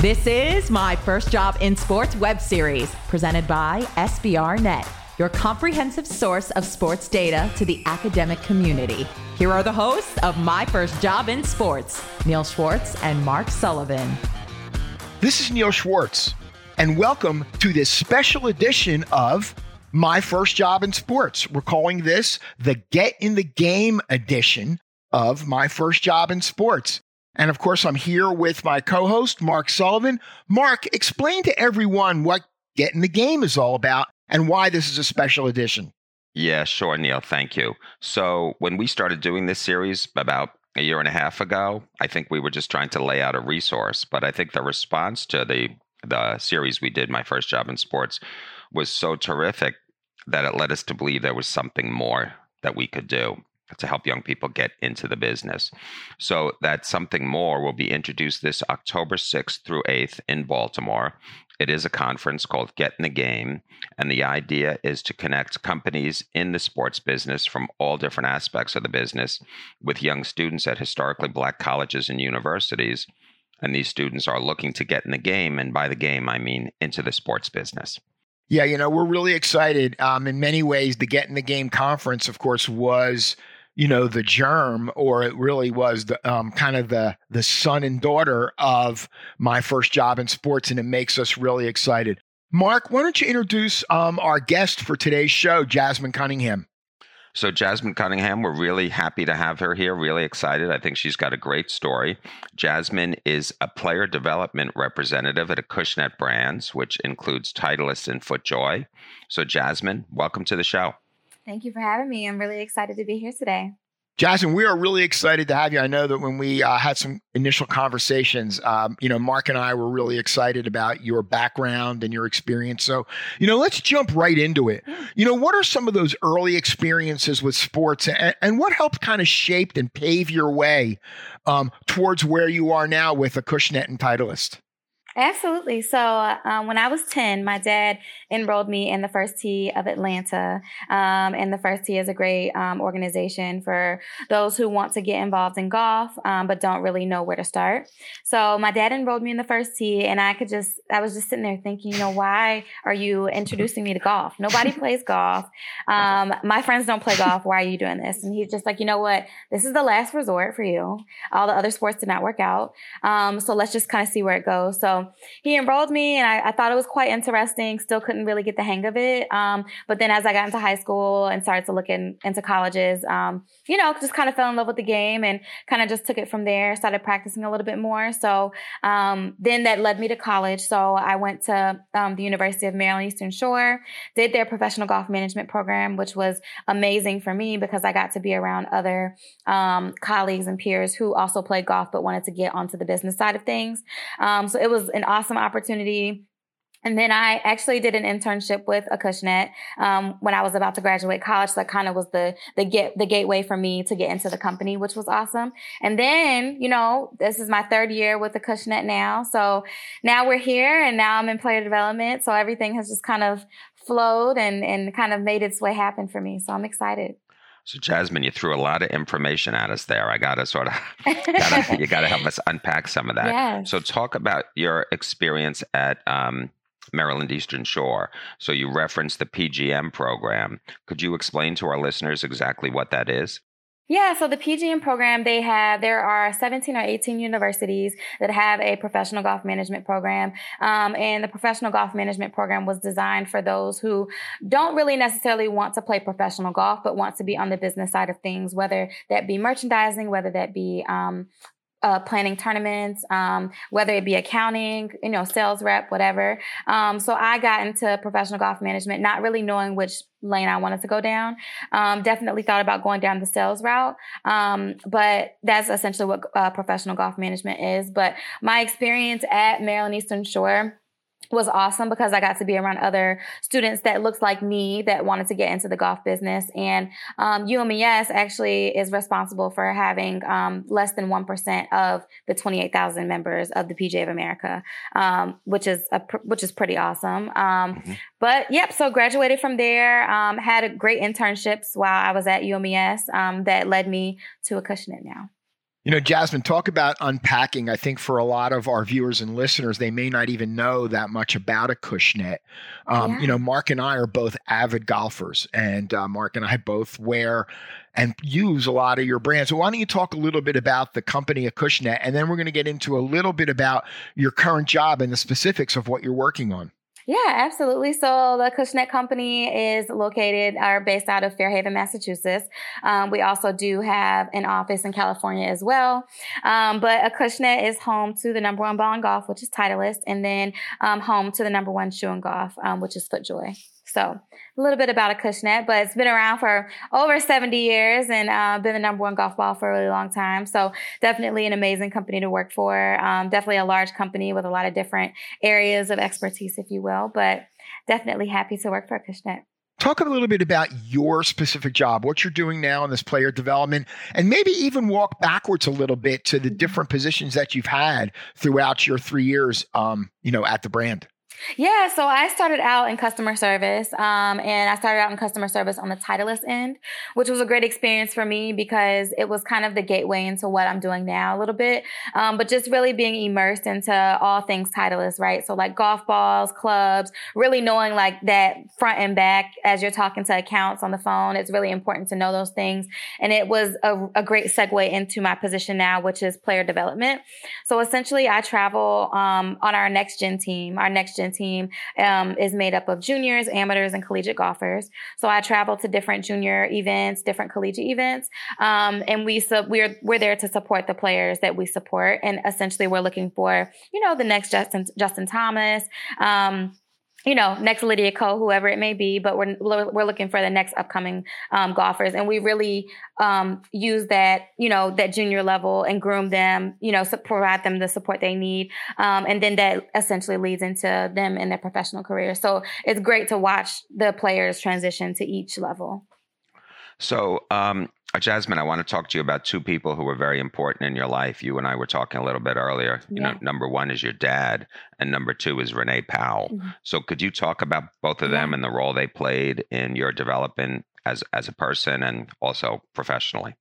This is my first job in sports web series presented by SBRnet, your comprehensive source of sports data to the academic community. Here are the hosts of My First Job in Sports, Neil Schwartz and Mark Sullivan. This is Neil Schwartz, and welcome to this special edition of My First Job in Sports. We're calling this the Get in the Game edition of My First Job in Sports. And of course, I'm here with my co host, Mark Sullivan. Mark, explain to everyone what Get in the Game is all about and why this is a special edition. Yeah, sure, Neil. Thank you. So, when we started doing this series about a year and a half ago, I think we were just trying to lay out a resource. But I think the response to the the series we did, my first job in sports, was so terrific that it led us to believe there was something more that we could do to help young people get into the business. So that something more will be introduced this October 6th through 8th in Baltimore. It is a conference called Get in the Game. And the idea is to connect companies in the sports business from all different aspects of the business with young students at historically black colleges and universities. And these students are looking to get in the game. And by the game, I mean into the sports business. Yeah, you know, we're really excited. Um, in many ways, the Get in the Game conference, of course, was you know the germ or it really was the um, kind of the the son and daughter of my first job in sports and it makes us really excited mark why don't you introduce um, our guest for today's show jasmine cunningham so, Jasmine Cunningham, we're really happy to have her here, really excited. I think she's got a great story. Jasmine is a player development representative at Acushnet Brands, which includes Titleist and FootJoy. So, Jasmine, welcome to the show. Thank you for having me. I'm really excited to be here today. Jasmine, we are really excited to have you. I know that when we uh, had some initial conversations, um, you know, Mark and I were really excited about your background and your experience. So, you know, let's jump right into it. You know, what are some of those early experiences with sports and, and what helped kind of shape and pave your way um, towards where you are now with Acushnet and Titleist? Absolutely. So um, when I was 10, my dad enrolled me in the First Tee of Atlanta. Um, and the First Tee is a great um, organization for those who want to get involved in golf, um, but don't really know where to start. So my dad enrolled me in the First Tee, and I could just, I was just sitting there thinking, you know, why are you introducing me to golf? Nobody plays golf. Um, my friends don't play golf. Why are you doing this? And he's just like, you know what? This is the last resort for you. All the other sports did not work out. Um, so let's just kind of see where it goes. So he enrolled me and I, I, thought it was quite interesting. Still couldn't really get the hang of it. Um, but then as I got into high school and started to look in, into colleges, um, you know, just kind of fell in love with the game and kind of just took it from there, started practicing a little bit more. So um, then that led me to college. So I went to um, the University of Maryland Eastern Shore, did their professional golf management program, which was amazing for me because I got to be around other um, colleagues and peers who also played golf but wanted to get onto the business side of things. Um, so it was an awesome opportunity. And then I actually did an internship with Acushnet um, when I was about to graduate college. So that kind of was the the get the gateway for me to get into the company, which was awesome. And then, you know, this is my third year with Acushnet now. So now we're here, and now I'm in player development. So everything has just kind of flowed and and kind of made its way happen for me. So I'm excited. So, Jasmine, you threw a lot of information at us there. I got to sort of, gotta, you got to help us unpack some of that. Yes. So, talk about your experience at um, Maryland Eastern Shore. So, you referenced the PGM program. Could you explain to our listeners exactly what that is? Yeah, so the PGM program, they have, there are 17 or 18 universities that have a professional golf management program. Um, and the professional golf management program was designed for those who don't really necessarily want to play professional golf, but want to be on the business side of things, whether that be merchandising, whether that be um, uh, planning tournaments, um, whether it be accounting, you know, sales rep, whatever. Um, so I got into professional golf management, not really knowing which lane I wanted to go down. Um, definitely thought about going down the sales route, um, but that's essentially what uh, professional golf management is. But my experience at Maryland Eastern Shore was awesome because I got to be around other students that looks like me that wanted to get into the golf business. And um, UMES actually is responsible for having um, less than 1% of the 28,000 members of the PGA of America, um, which is a, which is pretty awesome. Um, mm-hmm. But yep, so graduated from there, um, had a great internships while I was at UMES um, that led me to Acushnet now. You know, Jasmine, talk about unpacking. I think for a lot of our viewers and listeners, they may not even know that much about Acushnet. Um, yeah. You know, Mark and I are both avid golfers, and uh, Mark and I both wear and use a lot of your brands. So why don't you talk a little bit about the company of Acushnet, and then we're going to get into a little bit about your current job and the specifics of what you're working on. Yeah, absolutely. So the Acushnet Company is located or based out of Fairhaven, Massachusetts. Um, we also do have an office in California as well. Um, but Acushnet is home to the number one ball in golf, which is Titleist, and then um, home to the number one shoe in golf, um, which is FootJoy. So a little bit about a Acushnet, but it's been around for over 70 years and uh, been the number one golf ball for a really long time. So definitely an amazing company to work for. Um, definitely a large company with a lot of different areas of expertise, if you will, but definitely happy to work for Acushnet. Talk a little bit about your specific job, what you're doing now in this player development, and maybe even walk backwards a little bit to the mm-hmm. different positions that you've had throughout your three years, um, you know, at the brand. Yeah, so I started out in customer service, um, and I started out in customer service on the Titleist end, which was a great experience for me because it was kind of the gateway into what I'm doing now a little bit. Um, but just really being immersed into all things Titleist, right? So like golf balls, clubs, really knowing like that front and back as you're talking to accounts on the phone. It's really important to know those things, and it was a, a great segue into my position now, which is player development. So essentially, I travel um, on our next gen team, our next gen team um, is made up of juniors, amateurs, and collegiate golfers. So I travel to different junior events, different collegiate events, um, and we so we're we're there to support the players that we support, and essentially we're looking for you know the next Justin Justin Thomas. Um, you know, next Lydia Ko, whoever it may be, but we're we're looking for the next upcoming um, golfers, and we really um, use that you know that junior level and groom them, you know, provide them the support they need, um, and then that essentially leads into them in their professional career. So it's great to watch the players transition to each level. So, um, Jasmine, I want to talk to you about two people who were very important in your life. You and I were talking a little bit earlier. You yeah. know, number one is your dad, and number two is Renee Powell. Mm-hmm. So, could you talk about both of them yeah. and the role they played in your development as as a person and also professionally?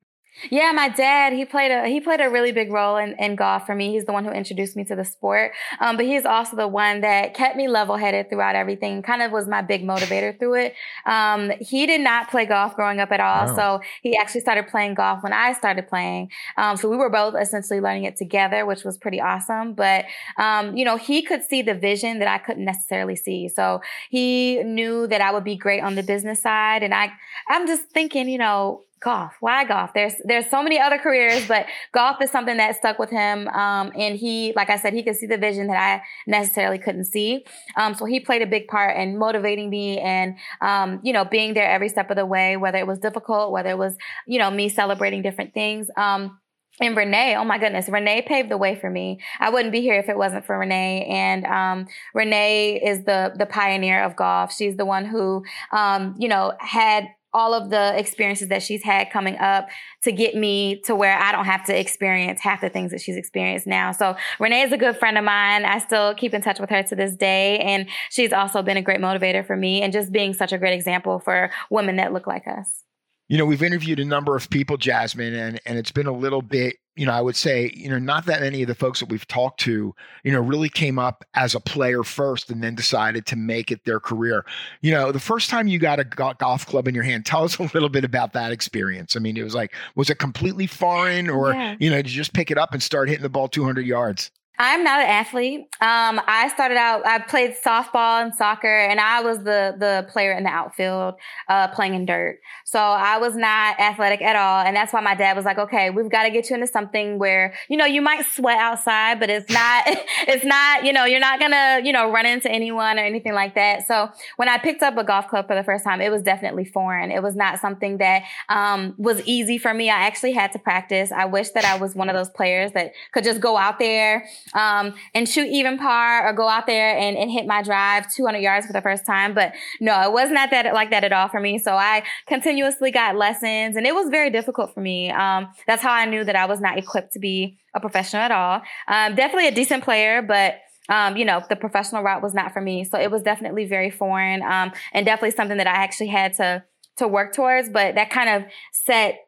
Yeah, my dad, he played a he played a really big role in, in golf for me. He's the one who introduced me to the sport. Um, but he's also the one that kept me level headed throughout everything, kind of was my big motivator through it. Um, he did not play golf growing up at all. Wow. So he actually started playing golf when I started playing. Um, so we were both essentially learning it together, which was pretty awesome. But um, you know, he could see the vision that I couldn't necessarily see. So he knew that I would be great on the business side. And I I'm just thinking, you know, golf. Why golf? There's there's so many other careers, but golf is something that stuck with him. Um, and he, like I said, he could see the vision that I necessarily couldn't see. Um, so he played a big part in motivating me and um, you know being there every step of the way, whether it was difficult, whether it was you know me celebrating different things. Um, and Renee, oh my goodness, Renee paved the way for me. I wouldn't be here if it wasn't for Renee. And um, Renee is the the pioneer of golf. She's the one who, um, you know, had all of the experiences that she's had coming up to get me to where I don't have to experience half the things that she's experienced now. So Renee is a good friend of mine. I still keep in touch with her to this day. And she's also been a great motivator for me and just being such a great example for women that look like us. You know, we've interviewed a number of people, Jasmine, and, and it's been a little bit you know, I would say, you know, not that many of the folks that we've talked to, you know, really came up as a player first and then decided to make it their career. You know, the first time you got a golf club in your hand, tell us a little bit about that experience. I mean, it was like, was it completely foreign or, yeah. you know, did you just pick it up and start hitting the ball 200 yards? I'm not an athlete. Um, I started out, I played softball and soccer, and I was the the player in the outfield, uh, playing in dirt. So I was not athletic at all, and that's why my dad was like, "Okay, we've got to get you into something where you know you might sweat outside, but it's not, it's not, you know, you're not gonna, you know, run into anyone or anything like that." So when I picked up a golf club for the first time, it was definitely foreign. It was not something that um, was easy for me. I actually had to practice. I wish that I was one of those players that could just go out there um, and shoot even par or go out there and, and hit my drive 200 yards for the first time. But no, it was not that like that at all for me. So I continuously got lessons and it was very difficult for me. Um, that's how I knew that I was not equipped to be a professional at all. Um, definitely a decent player, but um, you know, the professional route was not for me. So it was definitely very foreign, um, and definitely something that I actually had to, to work towards, but that kind of set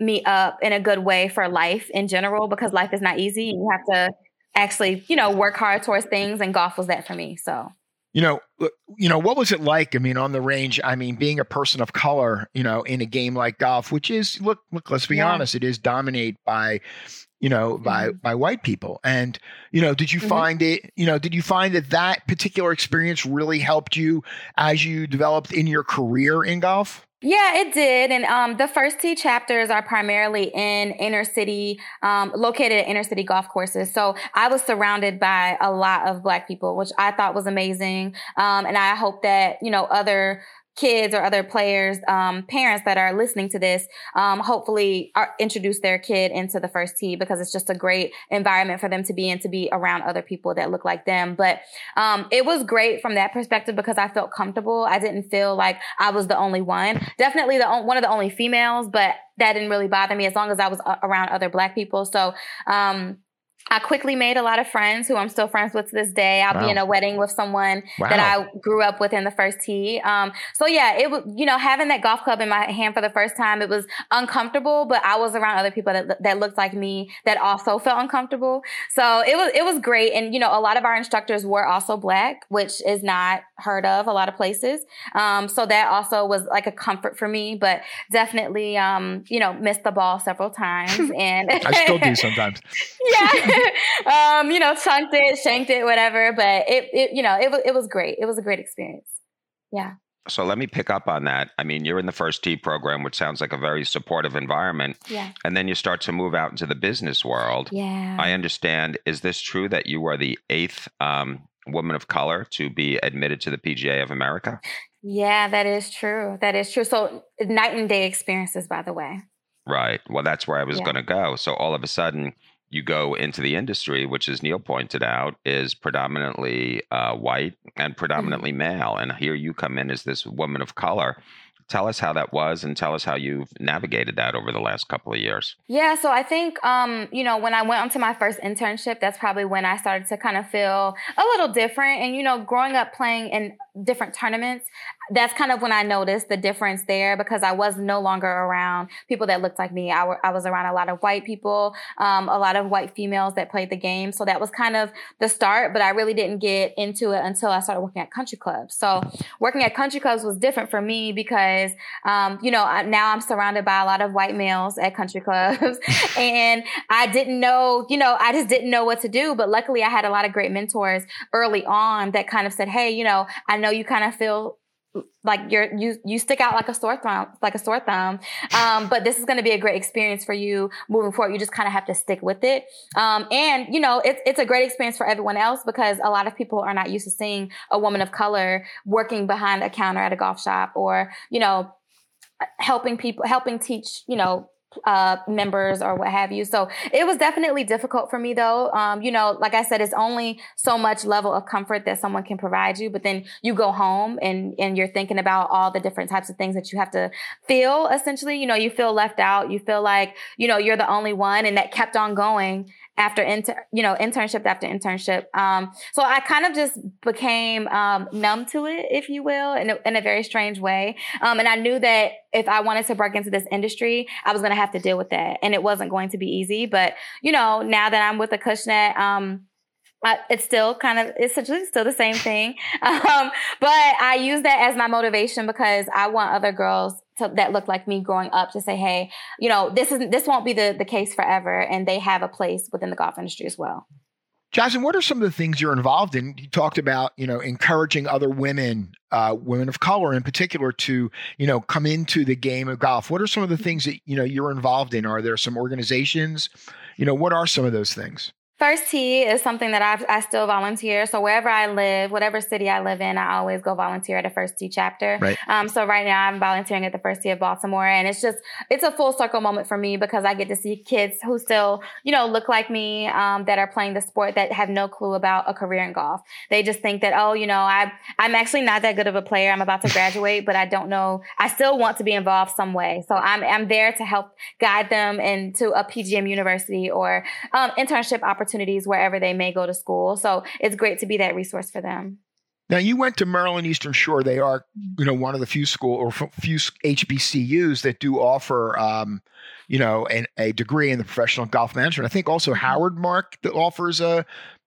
me up in a good way for life in general because life is not easy. You have to actually, you know, work hard towards things, and golf was that for me. So. You know, uh, you know, what was it like? I mean, on the range, I mean, being a person of color, you know, in a game like golf, which is look, look, let's be yeah. honest, it is dominated by, you know, by mm-hmm. by white people. And you know, did you mm-hmm. find it? You know, did you find that that particular experience really helped you as you developed in your career in golf? Yeah, it did. And um, the first two chapters are primarily in inner city, um, located at inner city golf courses. So I was surrounded by a lot of black people, which I thought was amazing. Um, and I hope that, you know, other kids or other players, um, parents that are listening to this, um, hopefully are, introduce their kid into the first tee because it's just a great environment for them to be in, to be around other people that look like them. But, um, it was great from that perspective because I felt comfortable. I didn't feel like I was the only one. Definitely the, one of the only females, but that didn't really bother me as long as I was uh, around other black people. So, um, I quickly made a lot of friends who I'm still friends with to this day. I'll wow. be in a wedding with someone wow. that I grew up with in the first tee. Um, so yeah, it was, you know, having that golf club in my hand for the first time, it was uncomfortable, but I was around other people that, that looked like me that also felt uncomfortable. So it was, it was great. And, you know, a lot of our instructors were also black, which is not heard of a lot of places. Um, so that also was like a comfort for me, but definitely, um, you know, missed the ball several times and I still do sometimes. yeah. um, you know, chunked it, shanked it, whatever. But it, it, you know, it was it was great. It was a great experience. Yeah. So let me pick up on that. I mean, you're in the first tee program, which sounds like a very supportive environment. Yeah. And then you start to move out into the business world. Yeah. I understand. Is this true that you are the eighth um, woman of color to be admitted to the PGA of America? Yeah, that is true. That is true. So night and day experiences, by the way. Right. Well, that's where I was yeah. going to go. So all of a sudden, you go into the industry, which, as Neil pointed out, is predominantly uh, white and mm-hmm. predominantly mm-hmm. male. And here you come in as this woman of color tell us how that was and tell us how you've navigated that over the last couple of years. Yeah, so I think, um, you know, when I went onto my first internship, that's probably when I started to kind of feel a little different. And, you know, growing up playing in different tournaments, that's kind of when I noticed the difference there because I was no longer around people that looked like me. I, was around a lot of white people, um, a lot of white females that played the game. So that was kind of the start, but I really didn't get into it until I started working at country clubs. So working at country clubs was different for me because, um, you know, now I'm surrounded by a lot of white males at country clubs and I didn't know, you know, I just didn't know what to do. But luckily I had a lot of great mentors early on that kind of said, Hey, you know, I know you kind of feel like you're you you stick out like a sore thumb like a sore thumb. Um, but this is going to be a great experience for you moving forward. You just kind of have to stick with it. Um, and you know it's it's a great experience for everyone else because a lot of people are not used to seeing a woman of color working behind a counter at a golf shop or you know helping people helping teach you know uh, members or what have you. So it was definitely difficult for me though. Um, you know, like I said, it's only so much level of comfort that someone can provide you, but then you go home and, and you're thinking about all the different types of things that you have to feel essentially. You know, you feel left out. You feel like, you know, you're the only one and that kept on going after inter, you know, internship after internship. Um, so I kind of just became um, numb to it, if you will, in a, in a very strange way. Um, and I knew that if I wanted to break into this industry, I was going to have to deal with that, and it wasn't going to be easy. But you know, now that I'm with Acushnet, um, uh, it's still kind of it's essentially still the same thing um, but i use that as my motivation because i want other girls to, that look like me growing up to say hey you know this isn't this won't be the, the case forever and they have a place within the golf industry as well Jasmine, what are some of the things you're involved in? You talked about, you know, encouraging other women, uh, women of color in particular, to, you know, come into the game of golf. What are some of the things that, you know, you're involved in? Are there some organizations? You know, what are some of those things? First Tee is something that I, I still volunteer. So wherever I live, whatever city I live in, I always go volunteer at a First Tee chapter. Right. Um, so right now I'm volunteering at the First Tee of Baltimore, and it's just it's a full circle moment for me because I get to see kids who still you know look like me um, that are playing the sport that have no clue about a career in golf. They just think that oh you know I I'm actually not that good of a player. I'm about to graduate, but I don't know. I still want to be involved some way. So I'm I'm there to help guide them into a PGM university or um, internship opportunities opportunities wherever they may go to school. So it's great to be that resource for them. Now you went to Maryland Eastern Shore. They are, you know, one of the few school or few HBCUs that do offer, um, you know, an, a degree in the professional golf management. I think also mm-hmm. Howard Mark that offers a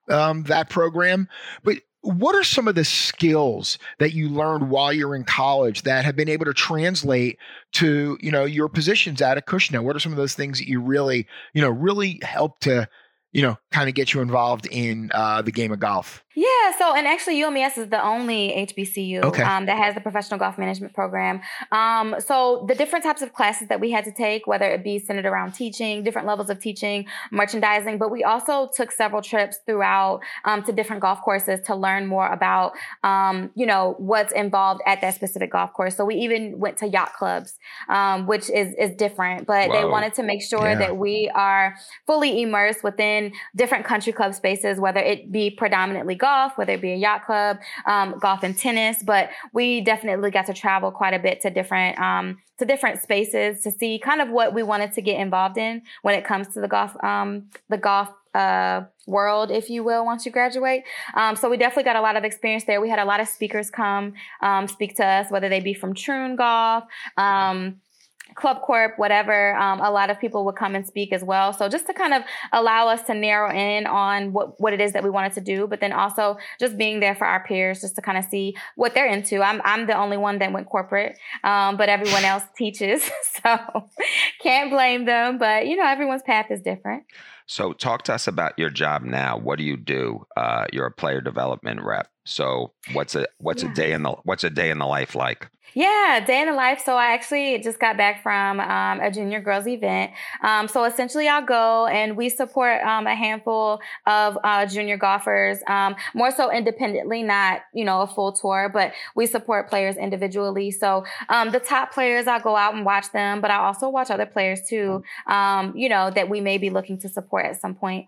um, that program. But what are some of the skills that you learned while you're in college that have been able to translate to you know your positions at Acushnet? What are some of those things that you really you know really help to you know kind of get you involved in uh, the game of golf? Yeah, so and actually UMES is the only HBCU okay. um, that has the professional golf management program. Um, so the different types of classes that we had to take, whether it be centered around teaching, different levels of teaching, merchandising, but we also took several trips throughout um, to different golf courses to learn more about, um, you know, what's involved at that specific golf course. So we even went to yacht clubs, um, which is is different, but they wanted to make sure yeah. that we are fully immersed within different country club spaces, whether it be predominantly golf, whether it be a yacht club, um, golf and tennis. But we definitely got to travel quite a bit to different um, to different spaces to see kind of what we wanted to get involved in when it comes to the golf um, the golf uh, world, if you will, once you graduate. Um, so we definitely got a lot of experience there. We had a lot of speakers come um, speak to us, whether they be from Troon Golf, um, ClubCorp, whatever, um, a lot of people would come and speak as well. So just to kind of allow us to narrow in on what, what it is that we wanted to do, but then also just being there for our peers, just to kind of see what they're into. I'm, I'm the only one that went corporate, um, but everyone else teaches. So can't blame them, but you know, everyone's path is different. So talk to us about your job now. What do you do? Uh, you're a player development rep. So what's a what's yeah. a day in the what's a day in the life like? Yeah, day in the life. So I actually just got back from um, a junior girls event. Um, so essentially, I'll go and we support um, a handful of uh, junior golfers, um, more so independently, not you know a full tour, but we support players individually. So um, the top players, I'll go out and watch them, but I also watch other players too. Um, you know that we may be looking to support at some point.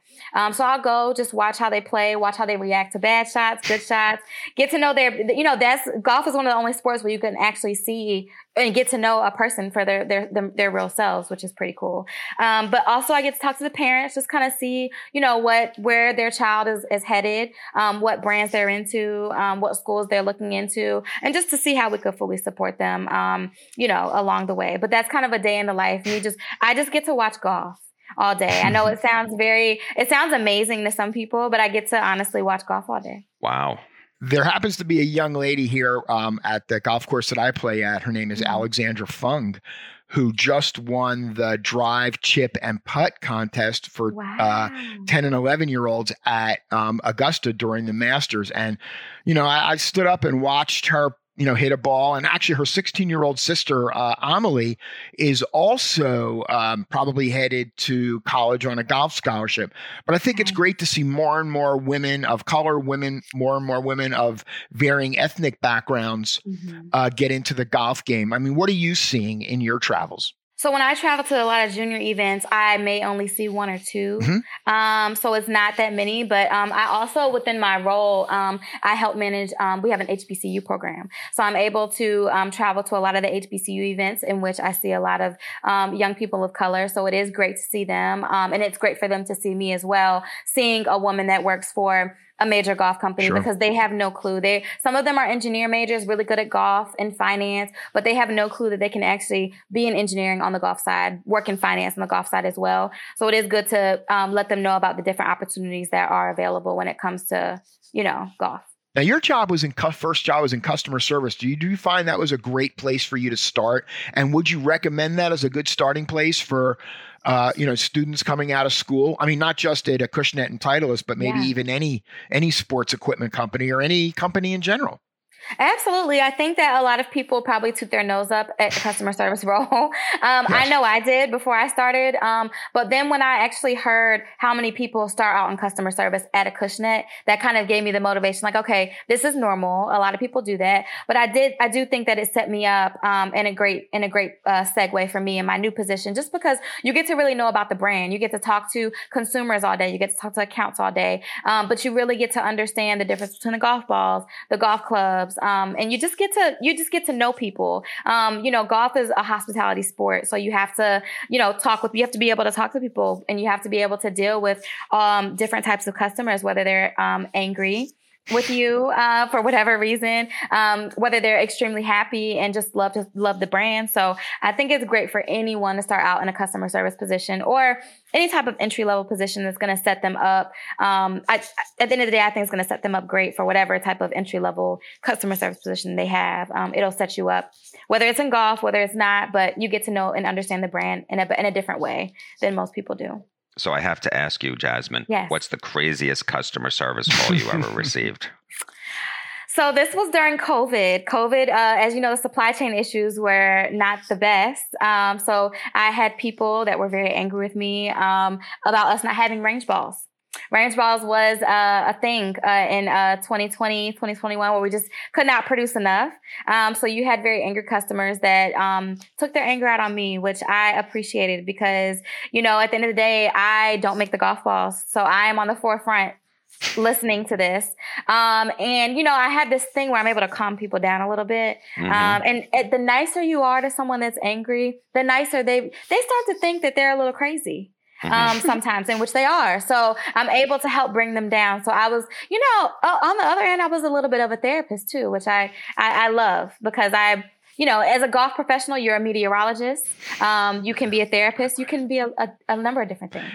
so I'll go just watch how they play, watch how they react to bad shots, good shots, get to know their. You know, that's golf is one of the only sports where you can actually see and get to know a person for their their their, their real selves, which is pretty cool. Um, but also, I get to talk to the parents, just kind of see, you know, what where their child is is headed, um, what brands they're into, um, what schools they're looking into, and just to see how we could fully support them, um, you know, along the way. But that's kind of a day in the life. Me just, I just get to watch golf all day. I know it sounds very, it sounds amazing to some people, but I get to honestly watch golf all day. Wow. There happens to be a young lady here um, at the golf course that I play at. Her name is mm-hmm. Alexandra Fung, who just won the drive, chip, and putt contest for uh, wow. uh, 10 and 11 year olds at um, Augusta during the Masters. And, you know, I, I stood up and watched her you know, hit a ball. And actually, her 16 year old sister, uh, Amelie, is also um, probably headed to college on a golf scholarship. But I think it's great to see more and more women of color, women, more and more women of varying ethnic backgrounds mm-hmm. uh, get into the golf game. I mean, what are you seeing in your travels? So when I travel to a lot of junior events, I may only see one or 2 mm-hmm. um, so it's not that many. But um, I also, within my role, um, I help manage. Um, we have an HBCU program, so I'm able to um, travel to a lot of the HBCU events in which I see a lot of um, young people of color. So it is great to see them, and it's great for them to see me as well. Seeing a woman that works for a major golf company sure. because they have no clue. They some of them are engineer majors, really good at golf and finance, but they have no clue that they can actually be in engineering on the golf side, work in finance on the golf side as well. So it is good to um, let them know about the different opportunities that are available when it comes to you know golf. Now, your job was in first job was in customer service. Do you do you find that was a great place for you to start? And would you recommend that as a good starting place for uh, you know students coming out of school? I mean, not just at Acushnet and Titleist, but maybe yeah. even any any sports equipment company or any company in general. Absolutely. I think that a lot of people probably took their nose up at the customer service role. Um, yes. I know I did before I started. Um, but then when I actually heard how many people start out in customer service at Acushnet, that kind of gave me the motivation like, okay, this is normal. A lot of people do that. But I did, I do think that it set me up, um, in a great, in a great, uh, segue for me in my new position, just because you get to really know about the brand. You get to talk to consumers all day. You get to talk to accounts all day. Um, but you really get to understand the difference between the golf balls, the golf clubs, um, and you just get to you just get to know people. Um, you know, golf is a hospitality sport, so you have to you know talk with you have to be able to talk to people, and you have to be able to deal with um, different types of customers, whether they're um, angry with you uh, for whatever reason, um, whether they're extremely happy and just love to love the brand. So I think it's great for anyone to start out in a customer service position or any type of entry level position that's going to set them up. Um, I, at the end of the day, I think it's going to set them up great for whatever type of entry level customer service position they have. Um, it'll set you up, whether it's in golf, whether it's not, but you get to know and understand the brand in a, in a different way than most people do. So I have to ask you, Jasmine, yes. what's the craziest customer service call you ever received? So this was during COVID. COVID, uh, as you know, the supply chain issues were not the best. Um, so I had people that were very angry with me um, about us not having range balls. Range balls was uh, a thing uh, in 2020, uh, 2021, where we just could not produce enough. Um, so you had very angry customers that um, took their anger out on me, which I appreciated because, you know, at the end of the day, I don't make the golf balls. So I am on the forefront listening to this. Um, and you know, I have this thing where I'm able to calm people down a little bit. Mm-hmm. Um, and, and the nicer you are to someone that's angry, the nicer they they start to think that they're a little crazy. Mm-hmm. Um, sometimes in which they are. So I'm able to help bring them down. So I was, you know, on the other end, I was a little bit of a therapist too, which I, I, I love because I, you know, as a golf professional, you're a meteorologist. Um, you can be a therapist. You can be a, a, a number of different things.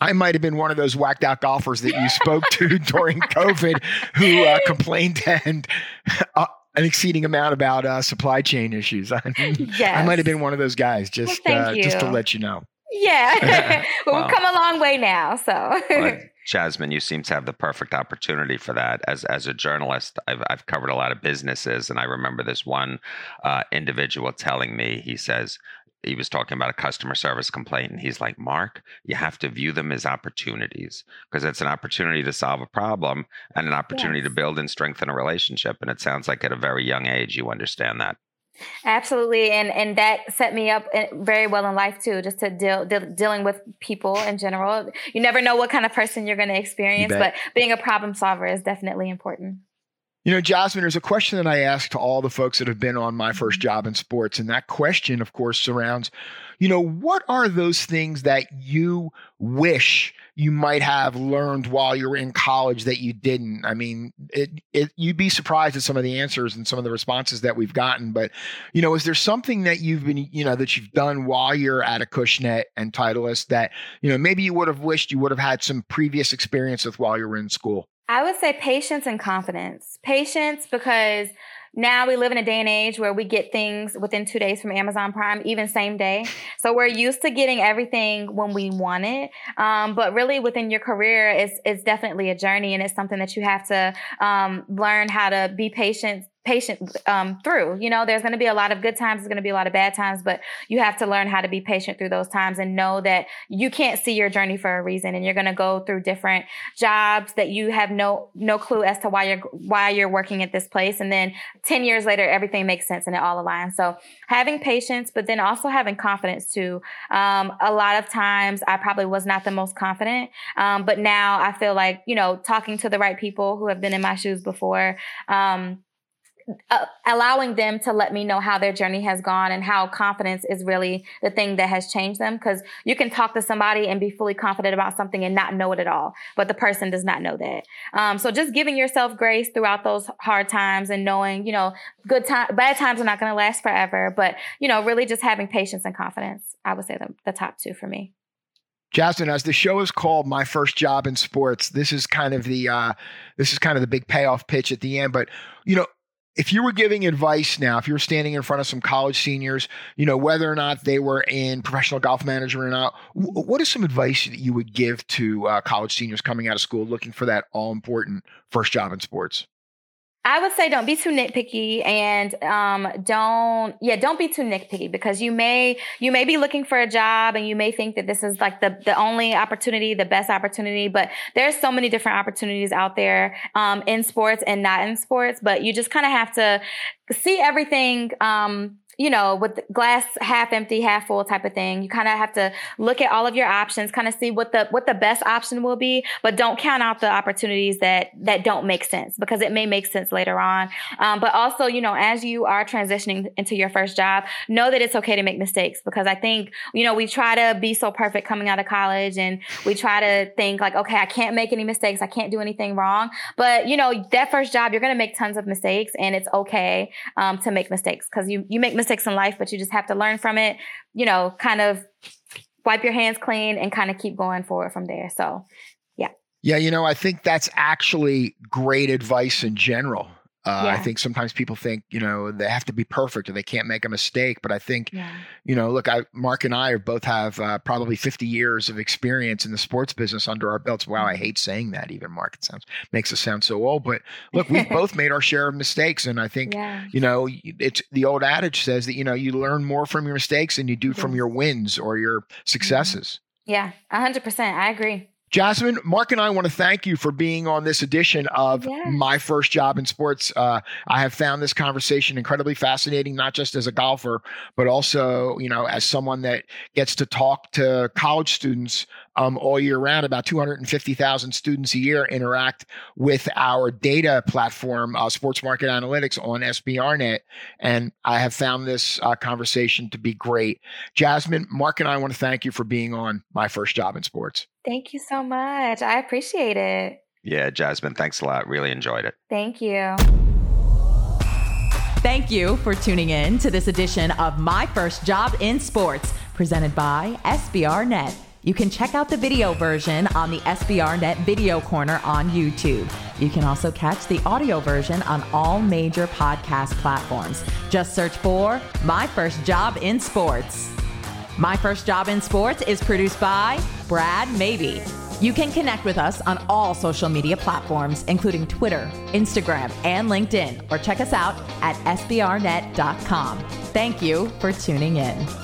I might have been one of those whacked out golfers that you spoke to during COVID who uh, complained and uh, an exceeding amount about uh, supply chain issues. I, yes. I might have been one of those guys. Just well, uh, just to let you know. Yeah, well, we've come a long way now. So. well, Jasmine, you seem to have the perfect opportunity for that. As as a journalist, I've I've covered a lot of businesses, and I remember this one uh, individual telling me. He says, he was talking about a customer service complaint and he's like mark you have to view them as opportunities because it's an opportunity to solve a problem and an opportunity yes. to build and strengthen a relationship and it sounds like at a very young age you understand that absolutely and and that set me up eh, very well in life too just to deal, deal dealing with people in general. You never know what kind of person you're going to experience but being a problem solver is definitely important you know, Jasmine, there's a question that I ask to all the folks that have been on my first mm-hmm. job in sports. And that question, of course, surrounds, you know, what are those things that you wish you might have learned while you were in college that you didn't? I mean, it, it, you'd be surprised at some of the answers and some of the responses that we've gotten. But, you know, is there something that you've been, you know, that you've done while you're at Acushnet and Titleist that, you know, maybe you would have wished you would have had some previous experience with while you were in school? I would say patience and confidence. Patience because now we live in a day and age where we get things within two days from Amazon Prime, even same day. So we're used to getting everything when we want it. Um, but really within your career, it's, it's definitely a journey and it's something that you have to um, learn how to be patient patient um, through. You know, there's going to be a lot of good times, there's going to be a lot of bad times, but you have to learn how to be patient through those times and know that you can't see your journey for a reason, and you're going to go through different jobs that you have no no clue as to why you're why you're working at this place, and then ten years later, everything makes sense and it all aligns. So having patience, but then also having confidence too. Um, a lot of times, I probably was not the most confident, um, but now I feel like you know talking to the right people who have been in my shoes before. Um, uh, allowing them to let me know how their journey has gone and how confidence is really the thing that has changed them. Because you can talk to somebody and be fully confident about something and not know it at all, but the person does not know that. Um, so just giving yourself grace throughout those hard times and knowing, you know, good time, bad times are not going to last forever, but you know, really just having patience and confidence. I would say the, the top two for me. Jasmine, as the show is called "My First Job in Sports," this is kind of the uh, this is kind of the big payoff pitch at the end. But you know, if you were giving advice now, if you were standing in front of some college seniors, you know, whether or not they were in professional golf management or not, what is some advice that you would give to uh, college seniors coming out of school looking for that all important first job in sports? I would say don't be too nitpicky and um, don't yeah don't be too nitpicky because you may you may be looking for a job and you may think that this is like the the only opportunity the best opportunity but there's so many different opportunities out there um, in sports and not in sports but you just kind of have to see everything um, you know, with glass half empty, half full type of thing. You kind of have to look at all of your options, kind of see what the what the best option will be, but don't count out the opportunities that that don't make sense because it may make sense later on. Um, but also, you know, as you are transitioning into your first job, know that it's okay to make mistakes because I think you know we try to be so perfect coming out of college, and we try to think like, okay, I can't make any mistakes, I can't do anything wrong. But you know, that first job, you're going to make tons of mistakes, and it's okay um, to make mistakes because you you make mistakes mistakes in life, but you just have to learn from it, you know, kind of wipe your hands clean and kind of keep going forward from there. So, yeah. Yeah, you know, I think that's actually great advice in general. Uh, yeah. I think sometimes people think, you know, they have to be perfect or they can't make a mistake. But I think, yeah. you know, look, I, Mark and I both have uh, probably 50 years of experience in the sports business under our belts. Wow, I mm-hmm. hate saying that even, Mark. It sounds makes us sound so old. But look, we've both made our share of mistakes. And I think, yeah. you know, it's the old adage says that, you know, you learn more from your mistakes than you do from your wins or your mm-hmm. successes. Yeah, 100%. I agree. Jasmine, Mark and I want to thank you for being on this edition of. My First Job in Sports. Uh, I have found this conversation incredibly fascinating, not just as a golfer, but also, you know, as someone that gets to talk to college students um, all year round. About 250,000 students a year interact with our data platform, uh, Sports Market Analytics on SBRnet. And I have found this uh, conversation to be great. Jasmine, Mark and I want to thank you for being on My First Job in Sports. Thank you so much. I appreciate it. Yeah, Jasmine, thanks a lot. Really enjoyed it. Thank you. Thank you for tuning in to this edition of My First Job in Sports, presented by SBRnet. You can check out the video version on the SBRnet Video Corner on YouTube. You can also catch the audio version on all major podcast platforms. Just search for My First Job in Sports. My First Job in Sports is produced by Brad Maybe. You can connect with us on all social media platforms, including Twitter, Instagram, and LinkedIn, or check us out at sbrnet.com. Thank you for tuning in.